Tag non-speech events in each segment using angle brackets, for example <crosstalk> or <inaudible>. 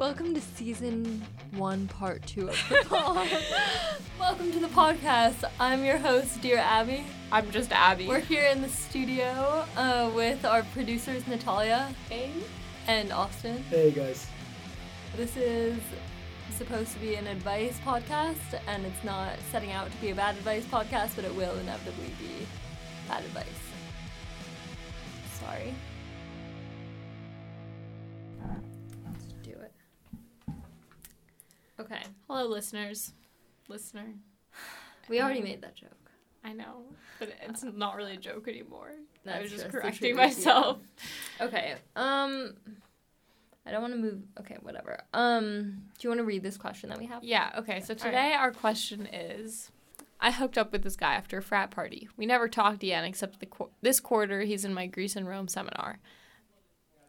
Welcome to season one, part two of the <laughs> pod. Welcome to the podcast. I'm your host, dear Abby. I'm just Abby. We're here in the studio uh, with our producers, Natalia Hey. and Austin. Hey guys. This is supposed to be an advice podcast, and it's not setting out to be a bad advice podcast, but it will inevitably be bad advice. Sorry. Okay. Hello, listeners. Listener. We already made that joke. I know, but it's not really a joke anymore. I was just just correcting myself. Okay. Um I don't want to move okay, whatever. Um do you want to read this question that we have? Yeah, okay. So today our question is I hooked up with this guy after a frat party. We never talked again except the qu- this quarter he's in my Greece and Rome seminar.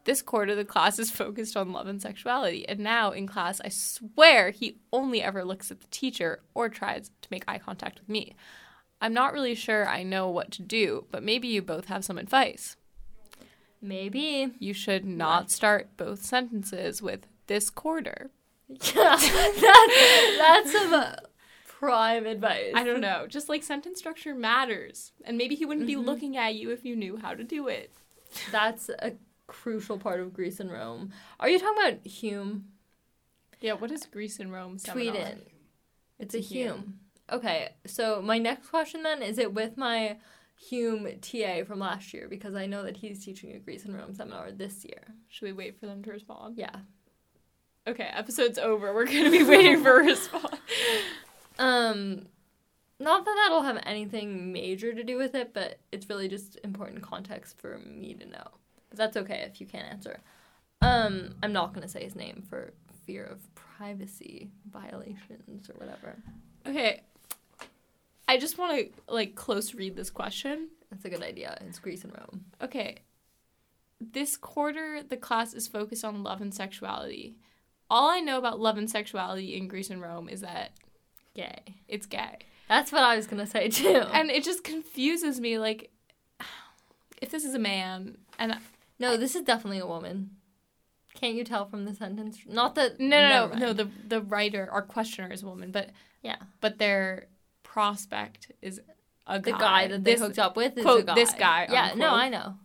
This quarter the class is focused on love and sexuality, and now in class I swear he only ever looks at the teacher or tries to make eye contact with me. I'm not really sure I know what to do, but maybe you both have some advice. Maybe. You should not start both sentences with this quarter. Yeah, <laughs> that's that's some uh, prime advice. I don't know. Just like sentence structure matters. And maybe he wouldn't Mhm. be looking at you if you knew how to do it. That's a crucial part of Greece and Rome. Are you talking about Hume? Yeah, what is Greece and Rome? Tweet it. It's a It's a Hume. Hume. Okay, so my next question then is it with my Hume TA from last year because I know that he's teaching a Greece and Rome seminar this year. Should we wait for them to respond? Yeah. Okay, episode's over. We're going to be waiting for a <laughs> response. Um, not that that'll have anything major to do with it, but it's really just important context for me to know. But that's okay if you can't answer. Um, I'm not gonna say his name for fear of privacy violations or whatever. Okay. I just want to like close read this question. That's a good idea. It's Greece and Rome. Okay. This quarter, the class is focused on love and sexuality. All I know about love and sexuality in Greece and Rome is that Gay. it's gay. That's what I was gonna say too. And it just confuses me like <sighs> if this is a man and no, this is definitely a woman. Can't you tell from the sentence? Not that. no no no, no the the writer our questioner is a woman, but Yeah. but their prospect is a guy. The guy. that they This- hooked up with is quote, a guy. this guy, Yeah. No. I know.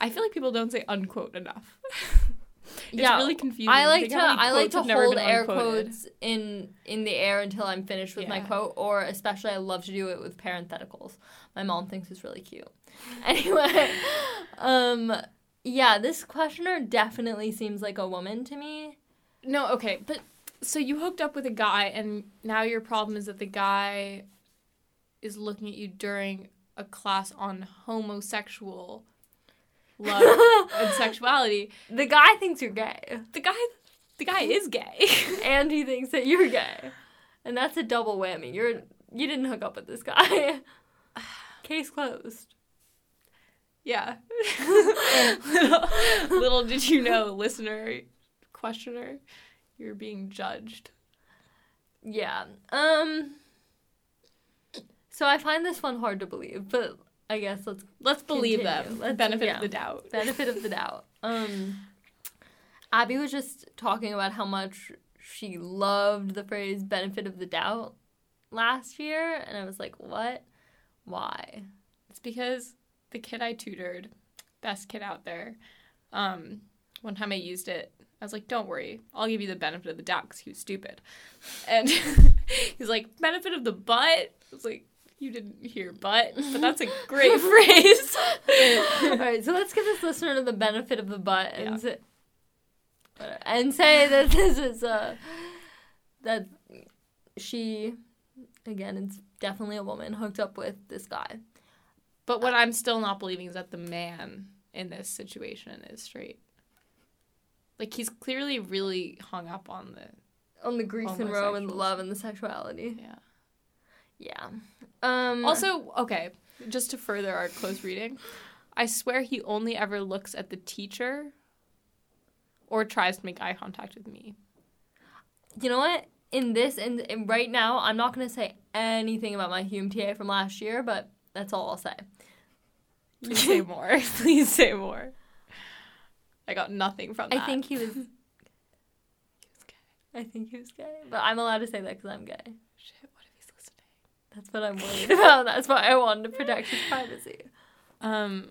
I feel like people don't say unquote enough. <laughs> it's yeah, really confusing. I like Think to I like to hold air unquoted. quotes in in the air until I'm finished with my quote, or especially I love to do it with parentheticals. My mom thinks it's really cute. <laughs> Anyway, um, yeah, this questioner definitely seems like a woman to me. No, okay, but so you hooked up with a guy, and now your problem is that the guy is looking at you during a class on homosexual love <laughs> and sexuality. The guy thinks you're gay, The guy, the guy is gay. <laughs> and he thinks that you're gay, and that's a double whammy. You're you didn't hook up with this guy. <laughs> Case closed. Yeah. <laughs> little, little did you know, <laughs> listener, questioner, you're being judged. Yeah. Um. So I find this one hard to believe, but I guess let's Let's believe Continue. them. Let's- Benefit yeah. of the doubt. benefit of the doubt. Um. Abby was just talking about how much she loved the phrase "benefit of the doubt" last year, and I was like, "What? Why?" It's because the kid I tutored, best kid out there, um, one time I used it, I was like, don't worry, I'll give you the benefit of the doubt because he was stupid. And <laughs> he's like, benefit of the butt? I was like, you didn't hear butt, but that's a great <laughs> phrase. All right, so let's give this listener the benefit of the butt and Yeah. say, and say that this is a that she again it's definitely a woman hooked up with this guy. But what I'm still not believing is that the man in this situation is straight. Like, he's clearly really hung up on the. On the Greece and Rome and the love and the sexuality. Yeah. Yeah. Um Also, okay, just to further our close reading, I swear he only ever looks at the teacher or tries to make eye contact with me. you know what? In this and, and right now I'm not gonna say anything about my Hume TA from last year, but that's all I'll say. Please say <laughs> more. <laughs> Please say more. I got nothing from that. I think <laughs> he was gay. I think he was gay, but I'm allowed to say that because I'm gay. Shit, what if he's listening? That's what I'm worried about. That's why I wanted to protect his privacy. Um,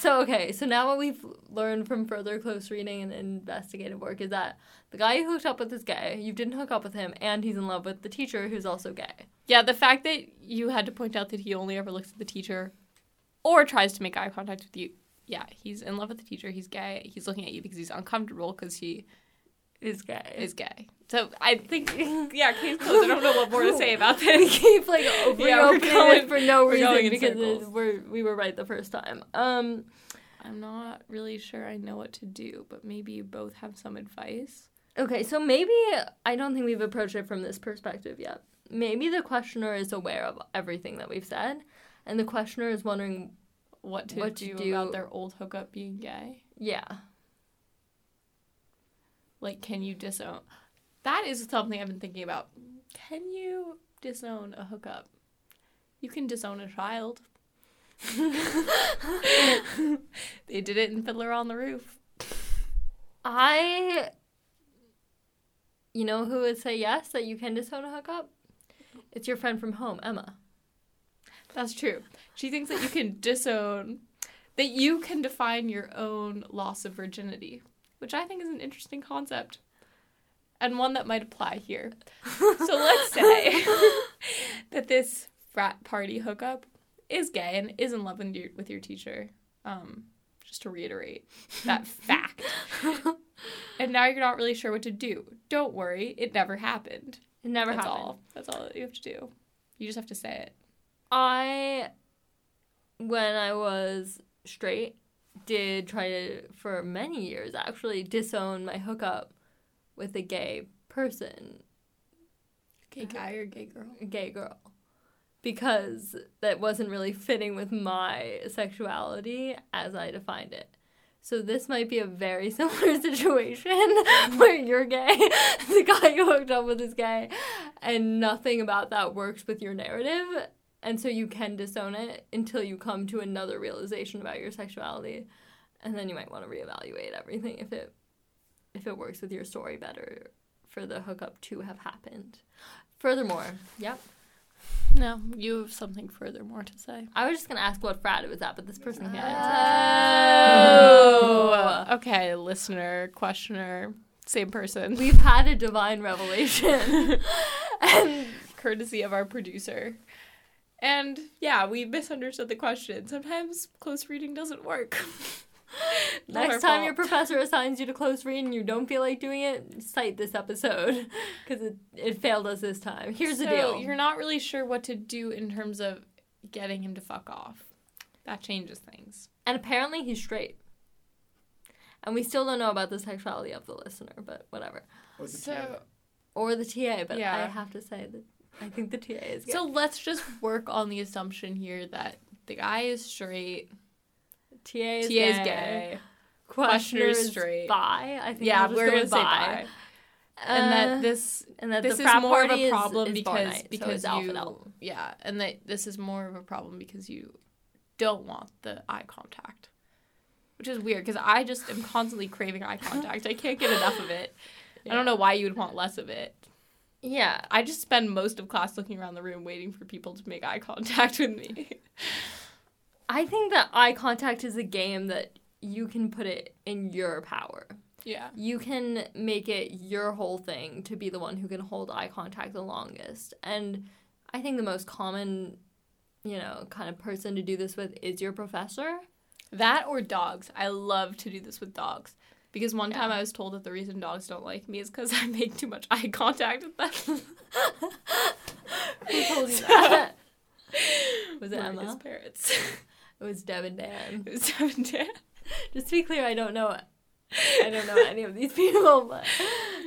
So okay, so now what we've learned from further close reading and investigative work is that the guy you hooked up with is gay. You didn't hook up with him, and he's in love with the teacher who's also gay. yeah, the fact that you had to point out that he only ever looks at the teacher or tries to make eye contact with you. Yeah, he's in love with the teacher. He's gay. He's looking at you because he's uncomfortable because he Is gay. is gay. So I think, <laughs> yeah, case closed. I don't know what more to say about <laughs> this. keep like over <laughs> Yeah, we're going- for no reason because we're we were right the first time. Um, I'm not really sure I know what to do, but maybe you both have some advice. okay, so maybe I don't think we've approached it from this perspective yet. Maybe the questioner is aware of everything that we've said, and the questioner is wondering, What to, What to do, do- about their old hookup being gay? yeah, Like, can you disown? That is something I've been thinking about. Can you disown a hookup? You can disown a child. <laughs> they did it in Fiddler on the Roof. I. You know who would say yes that you can disown a hookup? It's your friend from home, Emma. That's true. She thinks that you can disown, that you can define your own loss of virginity, which I think is an interesting concept and one that might apply here. So let's <laughs> say <laughs> that this frat party hookup is gay and is in love with your, with your teacher. Um, just to reiterate that <laughs> fact. and now you're not really sure what to do. Don't worry, it never happened. It never That's happened. all. That's all that you have to do. You just have to say it. I, when I was straight, did try to, for many years actually, disown my hookup with a gay person, Gay guy or gay girl? gay girl, because that wasn't really fitting with my sexuality as I defined it. So this might be a very <laughs> similar situation <laughs> where you're gay, <laughs> the guy you hooked up with is gay, and nothing about that works with your narrative. And so you can disown it until you come to another realization about your sexuality. And then you might want to reevaluate everything if it if it works with your story better for the hookup to have happened. Furthermore, yep. No, you have something furthermore to say. I was just gonna ask what frat it was at, but this person can't answer. Oh, oh! okay, listener, questioner, same person. We've had a divine revelation. <laughs> <laughs> and courtesy of our producer. And yeah, we misunderstood the question. Sometimes close reading doesn't work. <laughs> Next time your professor assigns you to close read and you don't feel like doing it, cite this episode <laughs> because it, it failed us this time. Here's the deal. You're not really sure what to do in terms of getting him to fuck off. That changes things. And apparently he's straight. And we still don't know about the sexuality of the listener, but whatever. Or the So cat. Or the TA, but yeah. I have to say that I think the TA is gay. so let's just work on the assumption here that the guy is straight, TA is TA gay. is gay. Questioner Questioner is is straight. bi. I think Yeah, we're gonna say bi. bi. And Uh, that this and that this the is more of a problem is because night, because alpha you yeah, and that this is more of a problem because you don't want the eye contact, which is weird because I just am constantly craving eye contact. I can't get enough of it. I don't <laughs> know why you would want less of it. Yeah, I just spend most of class looking around the room waiting for people to make eye contact with me. I think that eye contact is a game that you can put it in your power. yeah. You can make it your whole thing to be the one who can hold eye contact the longest. And I think the most common, you know, kind of person to do this with is your professor. That or dogs. I love to do this with dogs. Because one time I was told that the reason dogs don't like me is because <laughs> I make too much eye contact with them. Who told you <laughs> that? <laughs> Was it Emma? parents. It was Deb and Dan. it was Devin Dan. Just to be clear, I don't know. I don't know any of these people, but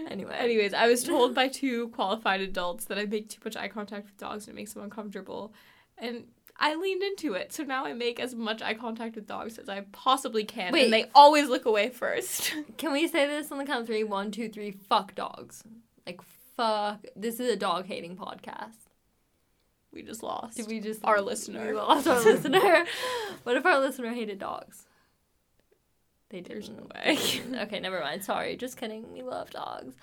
anyway. Anyways, I was told by two qualified adults that I make too much eye contact with dogs and it makes them uncomfortable. And I leaned into it. So now I make as much eye contact with dogs as I possibly can. Wait. And they always look away first. <laughs> Can we say this on the count of three? One, two, three. Fuck dogs. Like fuck. This is a dog hating podcast. we just lost. Did we just Our listener. We lost our <laughs> listener. What if our listener hated dogs? They There's didn't. no way. okay, never mind. Sorry. Just kidding. We love dogs.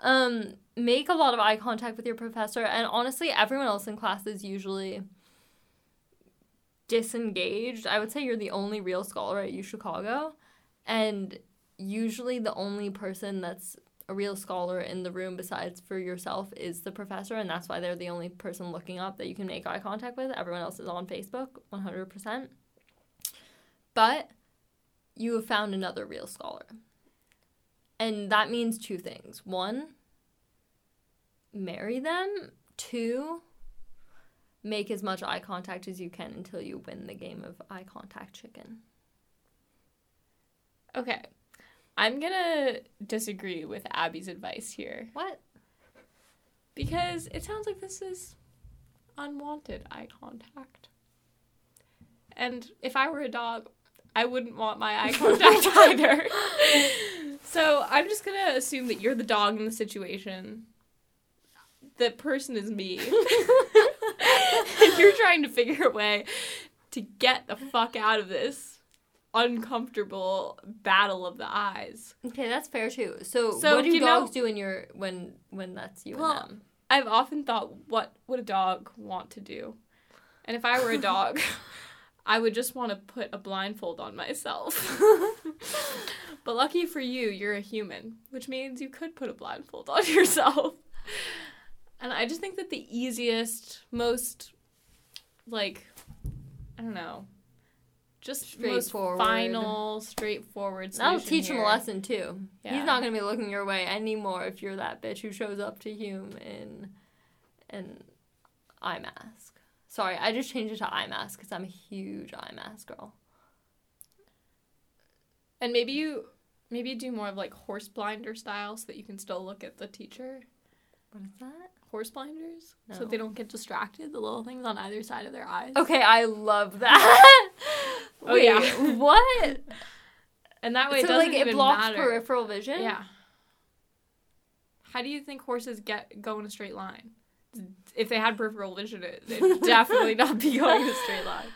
Um, make a lot of eye contact with your professor, and honestly, everyone else in class is usually disengaged. I would say you're the only real scholar at U Chicago, and usually the only person that's a real scholar in the room besides for yourself is the professor, and that's why they're the only person looking up that you can make eye contact with. Everyone else is on Facebook, 100%. But you have found another real scholar. And that means two things. One, marry them. Two, make as much eye contact as you can until you win the game of eye contact chicken. Okay. I'm gonna disagree with Abby's advice here What? because it sounds like this is unwanted eye contact. And if I were a dog, I wouldn't want my eye contact <laughs> either. so I'm just gonna assume that you're the dog in the situation. The person is me. <laughs> you're trying to figure a way to get the fuck out of this uncomfortable battle of the eyes. Okay, that's fair too. So, So, what do you know- dogs do when you're when when that's you Well, and them? I've often thought, what would a dog want to do? And if I were a dog, <laughs> I would just want to put a blindfold on myself. <laughs> but lucky for you, you're a human, which means you could put a blindfold on <laughs> yourself. And I just think that the easiest, most, like, I don't know, just most final, straightforward. That'll teach him a lesson too. Yeah. He's not gonna be looking your way anymore if you're that bitch who shows up to Hume in an eye mask. Sorry, I just changed it to eye mask because I'm a huge eye mask girl. And maybe you maybe do more of like horse blinder style so that you can still look at the teacher. What is that? Horse blinders? So No. that they don't get distracted, the little things on either side of their eyes. Okay, I love that. <laughs> Oh, Wait, yeah. what? <laughs> And that way it so doesn't like it even blocks matter. peripheral vision. Yeah. How do you think horses get go in a straight line? If they had peripheral vision, it, they'd <laughs> definitely not be going in a straight line.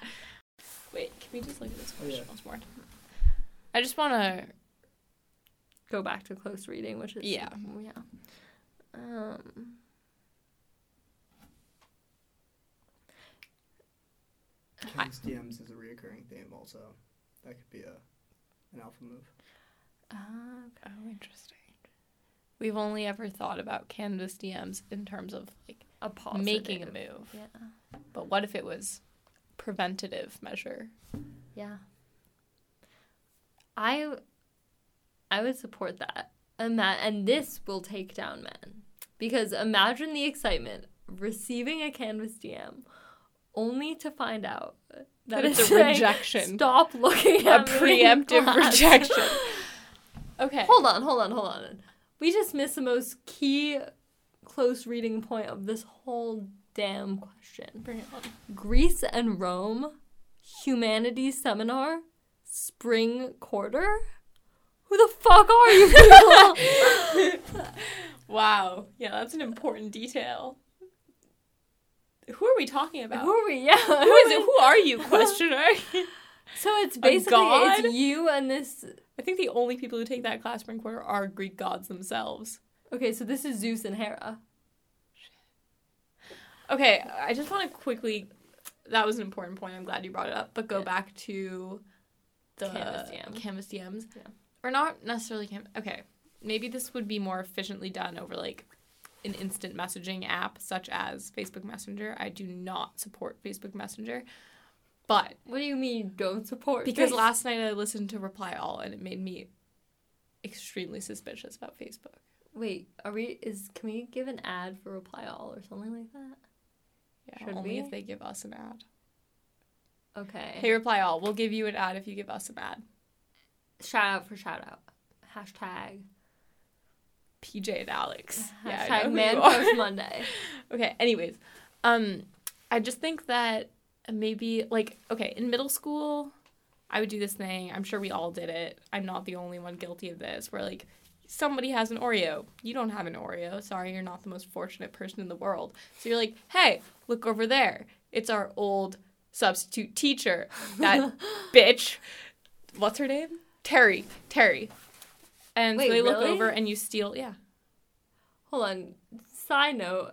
Wait, can we just look at this question yeah. once more? I just want to Go back to close reading, which is Yeah. yeah. Um. King's DMs is a reoccurring theme also. That could be a an alpha move. Uh, Oh, interesting. We've only ever thought about Canvas DMs in terms of like a positive. making a move. Yeah. But what if it was preventative measure? Yeah. I I would support that. Ima- and this will take down men. Because imagine the excitement receiving a canvas DM only to find out that, That it's a rejection. Stop looking A at in preemptive class." rejection. <laughs> Okay. hold on, hold on, hold on. We just missed the most key close reading point of this whole damn question. Bring it on. Greece and Rome, humanities seminar, spring quarter. Who the fuck are you people? <laughs> Wow. Yeah, that's an important detail. Who are we talking about? Who are we? <laughs> Yeah. Who is it? Who are you? <laughs> Questioner. So it's basically it's you and this. I think the only people who take that class spring quarter are Greek gods themselves. Okay, so this is Zeus and Hera. Okay, I just want to quickly. That was an important point. I'm glad you brought it up. But go Yeah. back to the Canvas DM. Canvas DMs. Yeah. Or not necessarily Canvas. Okay, maybe this would be more efficiently done over like an instant messaging app such as Facebook Messenger. I do not support Facebook Messenger, but What do you mean you don't support? because this? last night I listened to Reply All and it made me extremely suspicious about Facebook. Wait, are we? Is can we give an ad for Reply All or something like that? Yeah, Should only we? if they give us an ad. Okay. Hey, Reply All, we'll give you an ad if you give us an ad. Shout out for shout out. Hashtag. PJ and Alex. Yeah, Hashtag who Man. Crush Monday. <laughs> okay, anyways. Um I just think that maybe like okay, in middle school I would do this thing. I'm sure we all did it. I'm not the only one guilty of this where like somebody has an Oreo. You don't have an Oreo. Sorry, you're not the most fortunate person in the world. So you're like, "Hey, look over there. It's our old substitute teacher. That <laughs> bitch. What's her name? Terry. Terry. And Wait, so they look over and you steal, yeah. hold on. Side note.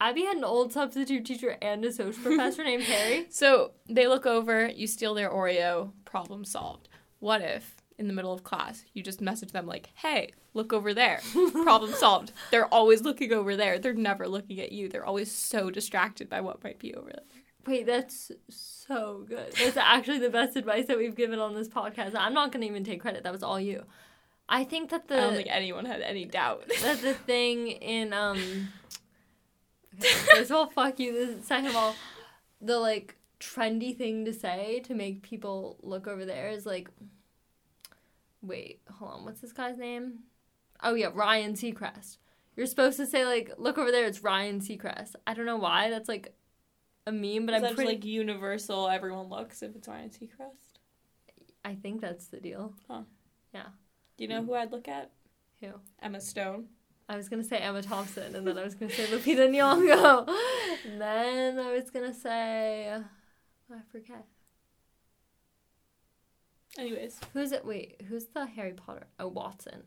Abby had an old substitute teacher and a social <laughs> professor named Harry. So they look over, you steal their Oreo, problem solved. What if in the middle of class you just message them like, "Hey, look over there." problem <laughs> solved. They're always looking over there. They're never looking at you. They're always so distracted by what might be over there. Wait, that's so good. That's actually the best advice that we've given on this podcast. I'm not going to even take credit. That was all you. I think that the I don't think anyone had any doubt. <laughs> that the thing in um first of all, fuck you. This second of all, the like trendy thing to say to make people look over there is like wait, hold on, what's this guy's name? Oh yeah, Ryan Seacrest. You're supposed to say like, look over there, it's Ryan Seacrest. I don't know why. That's like a meme, but Is I'm pretty like universal. Everyone looks if it's Ryan Seacrest. I think that's the deal. Do you know who I'd look at? Who? Emma Stone. I was gonna say Emma Thompson, and then I was gonna say Lupita Nyong'o, and <laughs> then I was gonna say I forget Anyways, who's it. Wait, who's the Harry Potter? Oh, Watson.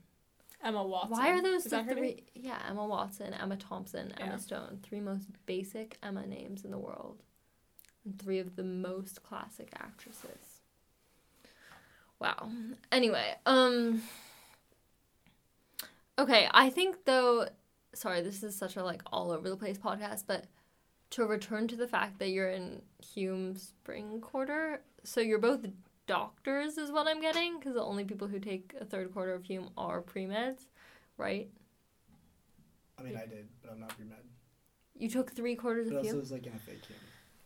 Emma Watson. Why are those the her name? three? Yeah, Emma Watson, Emma Thompson, Yeah. Emma Stone, three most basic Emma names in the world, and three of the most classic actresses. Wow. Anyway, um. Okay, I think though. Sorry, this is such a like all over the place podcast, but to return to the fact that you're in Hume Spring Quarter, so you're both doctors, is what I'm getting, because the only people who take a third quarter of Hume are pre meds, right? I mean, I did, but I'm not pre med. You took three quarters But of also, Hume. it was like in a fake Hume.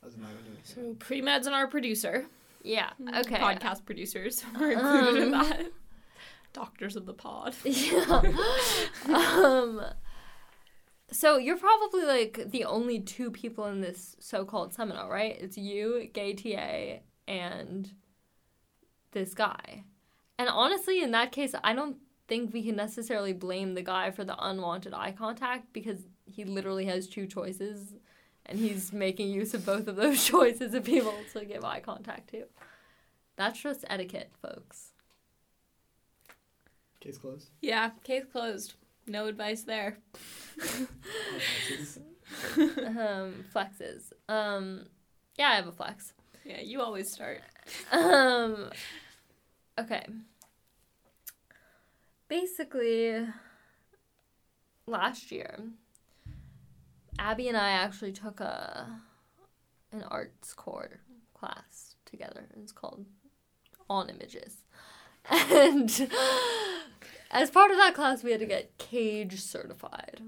I was not doing So pre meds and our producer. Yeah. Okay. Podcast producers <laughs> were included in Um. that. Doctors of the pod. Yeah. <laughs> um, so you're probably like the only two people in this so-called seminar, right? It's you, gay TA, and this guy. And honestly, in that case, I don't think we can necessarily blame the guy for the unwanted eye contact because he literally has two choices and he's making use of both of those <laughs> choices of people to give eye contact to. That's just etiquette, folks. Case closed. Yeah, case closed. No advice there. <laughs> um, flexes. Um, yeah, I have a flex. Yeah, you always start. Um, okay. Basically, last year, Abby and I actually took a an arts core class together. It's called On Images, and as part of that class, we had to get cage certified.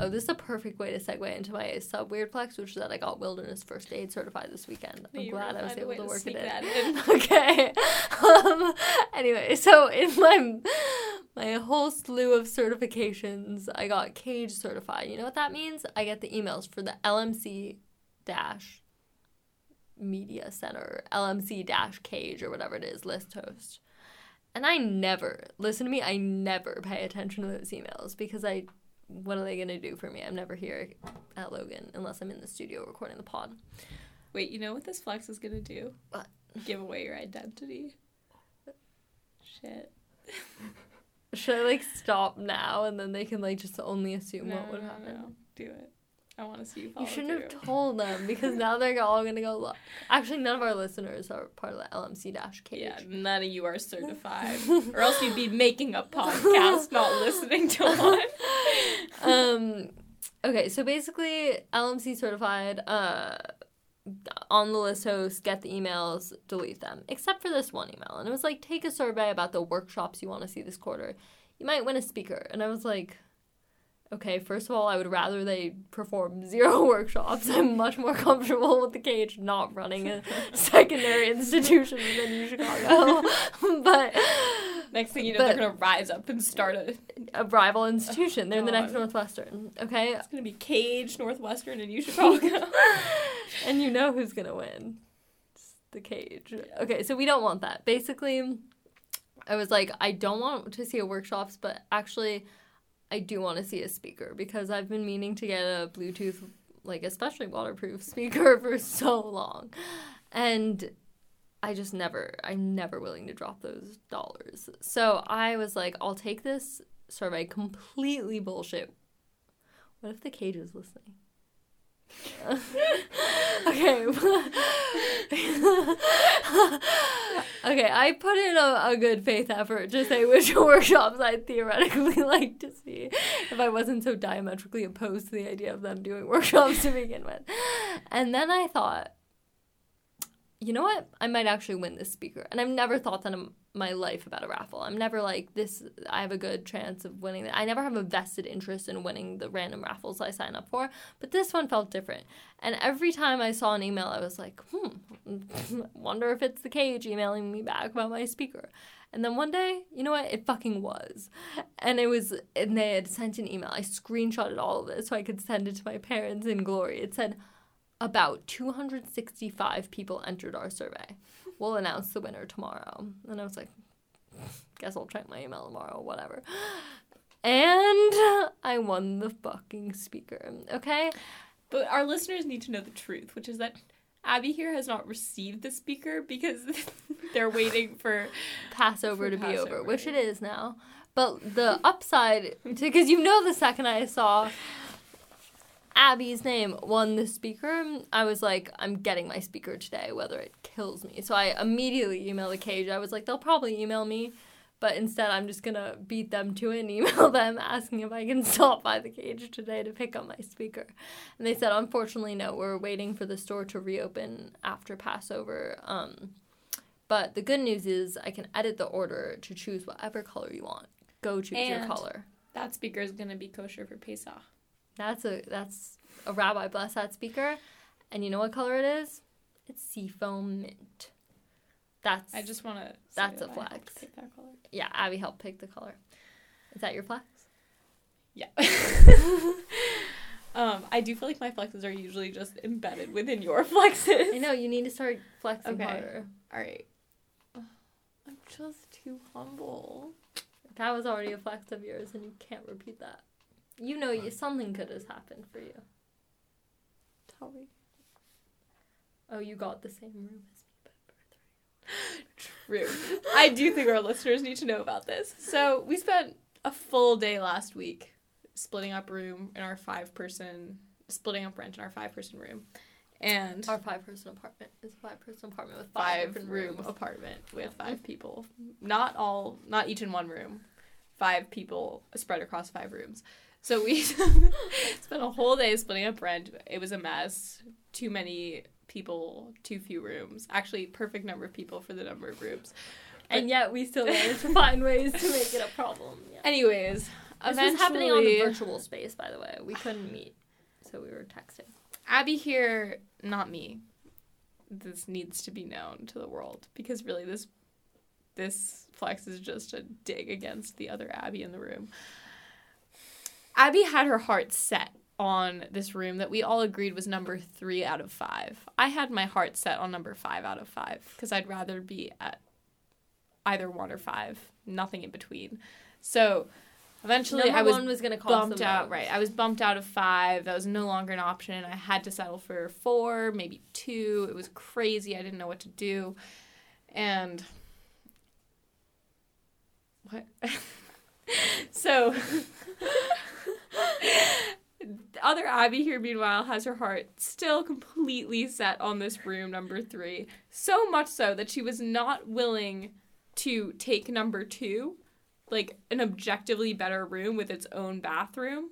Oh, this is a perfect way to segue into my sub weird flex, which is that I got wilderness first aid certified this weekend. I'm You glad I was able to to work it in. in. <laughs> okay. <laughs> Um, anyway, so in my my whole slew of certifications, I got cage certified. You know what that means? I get the emails for the LMC dash media center, LMC dash cage or whatever it is, list host. And I never, listen to me, I never pay attention to those emails because I, what are they going to do for me? I'm never here at Logan unless I'm in the studio recording the pod. Wait, you know what this flex is gonna do? What? Give away your identity. Shit. <laughs> Should I like stop now and then they can like just only assume No, what would no, happen? no. Do it. I want to see you You shouldn't through. have told them because now they're all gonna go. Lo- Actually, none of our listeners are part of the LMC dash cage. Yeah, none of you are certified, <laughs> or else you'd be making a podcast, not listening to one. <laughs> um, okay, so basically, LMC certified. Uh, on the list host, get the emails, delete them, except for this one email, and it was like, take a survey about the workshops you want to see this quarter. You might win a speaker, and I was like. Okay, first of all, I would rather they perform <laughs> zero workshops. I'm much more comfortable with the cage not running a <laughs> secondary institution than U Chicago. <laughs> but Next thing you know, But- they're gonna rise up and start a. a rival institution. They're the oh, next Northwestern. Okay? It's gonna be Cage, Northwestern, and U go. <laughs> and you know who's gonna win. It's the cage. Okay, so we don't want that. Basically, I was like, I don't want to see a workshops, but actually, I do want to see a speaker because I've been meaning to get a Bluetooth, like especially waterproof <laughs> speaker for so long, and I just never, I'm never willing to drop those dollars. So I was like, I'll take this survey, completely bullshit What if the cage is listening? <laughs> okay. <laughs> okay, I put in a, a good faith effort to say which <laughs> workshops I'd theoretically like to see if I wasn't so diametrically opposed to the idea of them doing workshops to begin with. And then I thought, you know what? I might actually win this speaker. And I've never thought that in my life about a raffle. I'm never like this. I have a good chance of winning. I never have a vested interest in winning the random raffles I sign up for. But this one felt different. And every time I saw an email, I was like, hmm, <laughs> wonder if it's the cage emailing me back about my speaker. And then one day, you know what? It fucking was. And it was, and they had sent an email. I screenshotted all of it so I could send it to my parents in glory. It said, about 265 people entered our survey. We'll announce the winner tomorrow. And I was like, guess I'll check my email tomorrow, whatever. And I won the fucking speaker. Okay? But our listeners need to know the truth, which is that Abby here has not received the speaker because <laughs> they're waiting for Passover For to be over, which it is now. But the upside, because you know, the second I saw Abby's name won the speaker, I was like, I'm getting my speaker today, whether it kills me. So I immediately emailed the cage. I was like, they'll probably email me, but instead I'm just gonna beat them to it and <laughs> email them asking if I can stop by the cage today to pick up my speaker. And they said, unfortunately, no, we're waiting for the store to reopen after Passover. Um, but the good news is I can edit the order to choose whatever color you want. Go choose your color. that speaker is going to be kosher for Pesach. That's a that's a rabbi bless that speaker. And you know what color it is? It's seafoam mint. That's I just want to. That's a flex. Pick that color. yeah, Abby helped pick the color. Is that your flex? Yeah. <laughs> um, I do feel like my flexes are usually just embedded within your <laughs> flexes. I know you need to start flexing Okay. harder. All right. I'm just too humble. That was already a flex of yours, and you can't repeat that. You know, you something good has happened for you. Tell me. Oh, you got the same room as me, but True. <laughs> I do think our listeners need to know about this. So we spent a full day last week splitting up room in our five person, splitting up rent in our five person room, and our five person apartment is a five person apartment with five, five room rooms. apartment with five people. Not all, not each in one room. Five people spread across five rooms. So we <laughs> spent a whole day splitting up rent. It was a mess. Too many people, too few rooms. Actually, perfect number of people for the number of rooms. and yet we still <laughs> managed to find ways to make it a problem. Yeah. Anyways, This was happening on the virtual space, by the way. We couldn't meet, so we were texting. Abby here, not me. This needs to be known to the world because really this this flex is just a dig against the other Abby in the room. Abby had her heart set on this room that we all agreed was number 3 out of 5. I had my heart set on number 5 out of 5 because I'd rather be at either 1 or 5, nothing in between. So eventually Number I was one was gonna bumped out right i was bumped out of five that was no longer an option i had to settle for four maybe two it was crazy i didn't know what to do and what <laughs> so <laughs> <laughs> other abby here meanwhile has her heart still completely set on this room number three so much so that she was not willing to take number two like an objectively better room with its own bathroom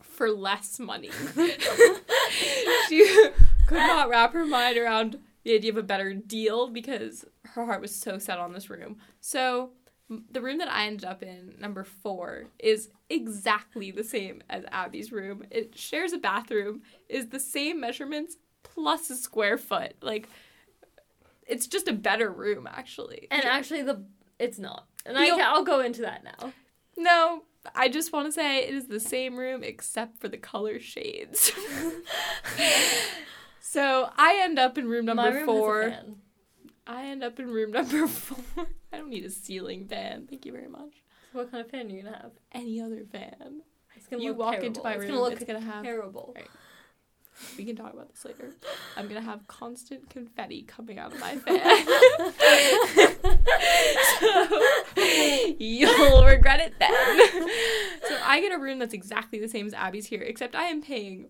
for less money. <laughs> she could not wrap her mind around the idea of a better deal because her heart was so set on this room. So the room that I ended up in, number four, is exactly the same as Abby's room. It shares a bathroom, is the same measurements plus a square foot. Like it's just a better room actually. And actually, the it's not. And I I'll go into that now. No, I just want to say it is the same room except for the color shades. <laughs> <laughs> so I end up in room number room four. Has a fan. I end up in room <laughs> number four. I don't need a ceiling fan. Thank you very much. So what kind of fan are you gonna have? Any other fan. It's gonna You look walk terrible. into my it's room, Gonna look it's gonna have- terrible. Right. We can talk about this later. I'm gonna have constant confetti coming out of my <laughs> fan. so <laughs> you'll regret it then. so I get a room that's exactly the same as Abby's here, except I am paying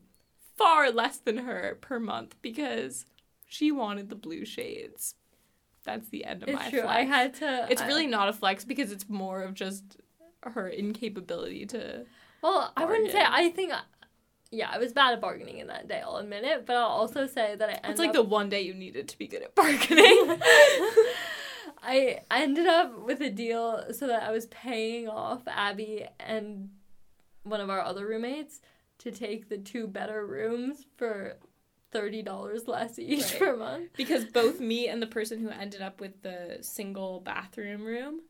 far less than her per month because she wanted the blue shades. That's the end of It's my true. flex. I had to. It's I- really not a flex because it's more of just her incapability to. Well, I wouldn't say. I think. Yeah, I was bad at bargaining in that day. I'll admit it, but I'll also say that I. It's like up- the one day you needed to be good at bargaining. <laughs> I ended up with a deal so that I was paying off Abby and one of our other roommates to take the two better rooms for thirty dollars less each Right. per month. because both me and the person who ended up with the single bathroom room,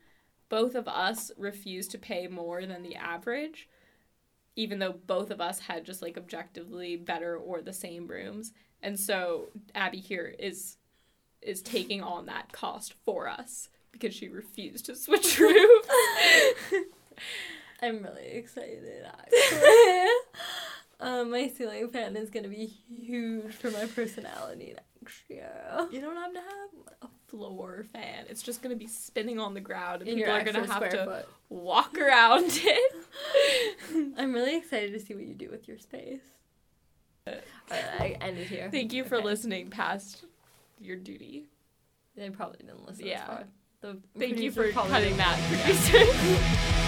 both of us refused to pay more than the average, even though both of us had just like objectively better or the same rooms. And so Abby here is is taking on that cost for us because she refused to switch <laughs> rooms. I'm really excited. <laughs> Actually, um, my ceiling fan is gonna be huge for my personality next year. you don't have to have a floor fan. It's just gonna be spinning on the ground and In people are gonna have to foot. walk around <laughs> it. <laughs> I'm really excited to see what you do with your space. <laughs> Alright, I ended here. Thank you for Okay. listening past your duty. They probably didn't listen Yeah. as far. The Thank you for cutting that, producer.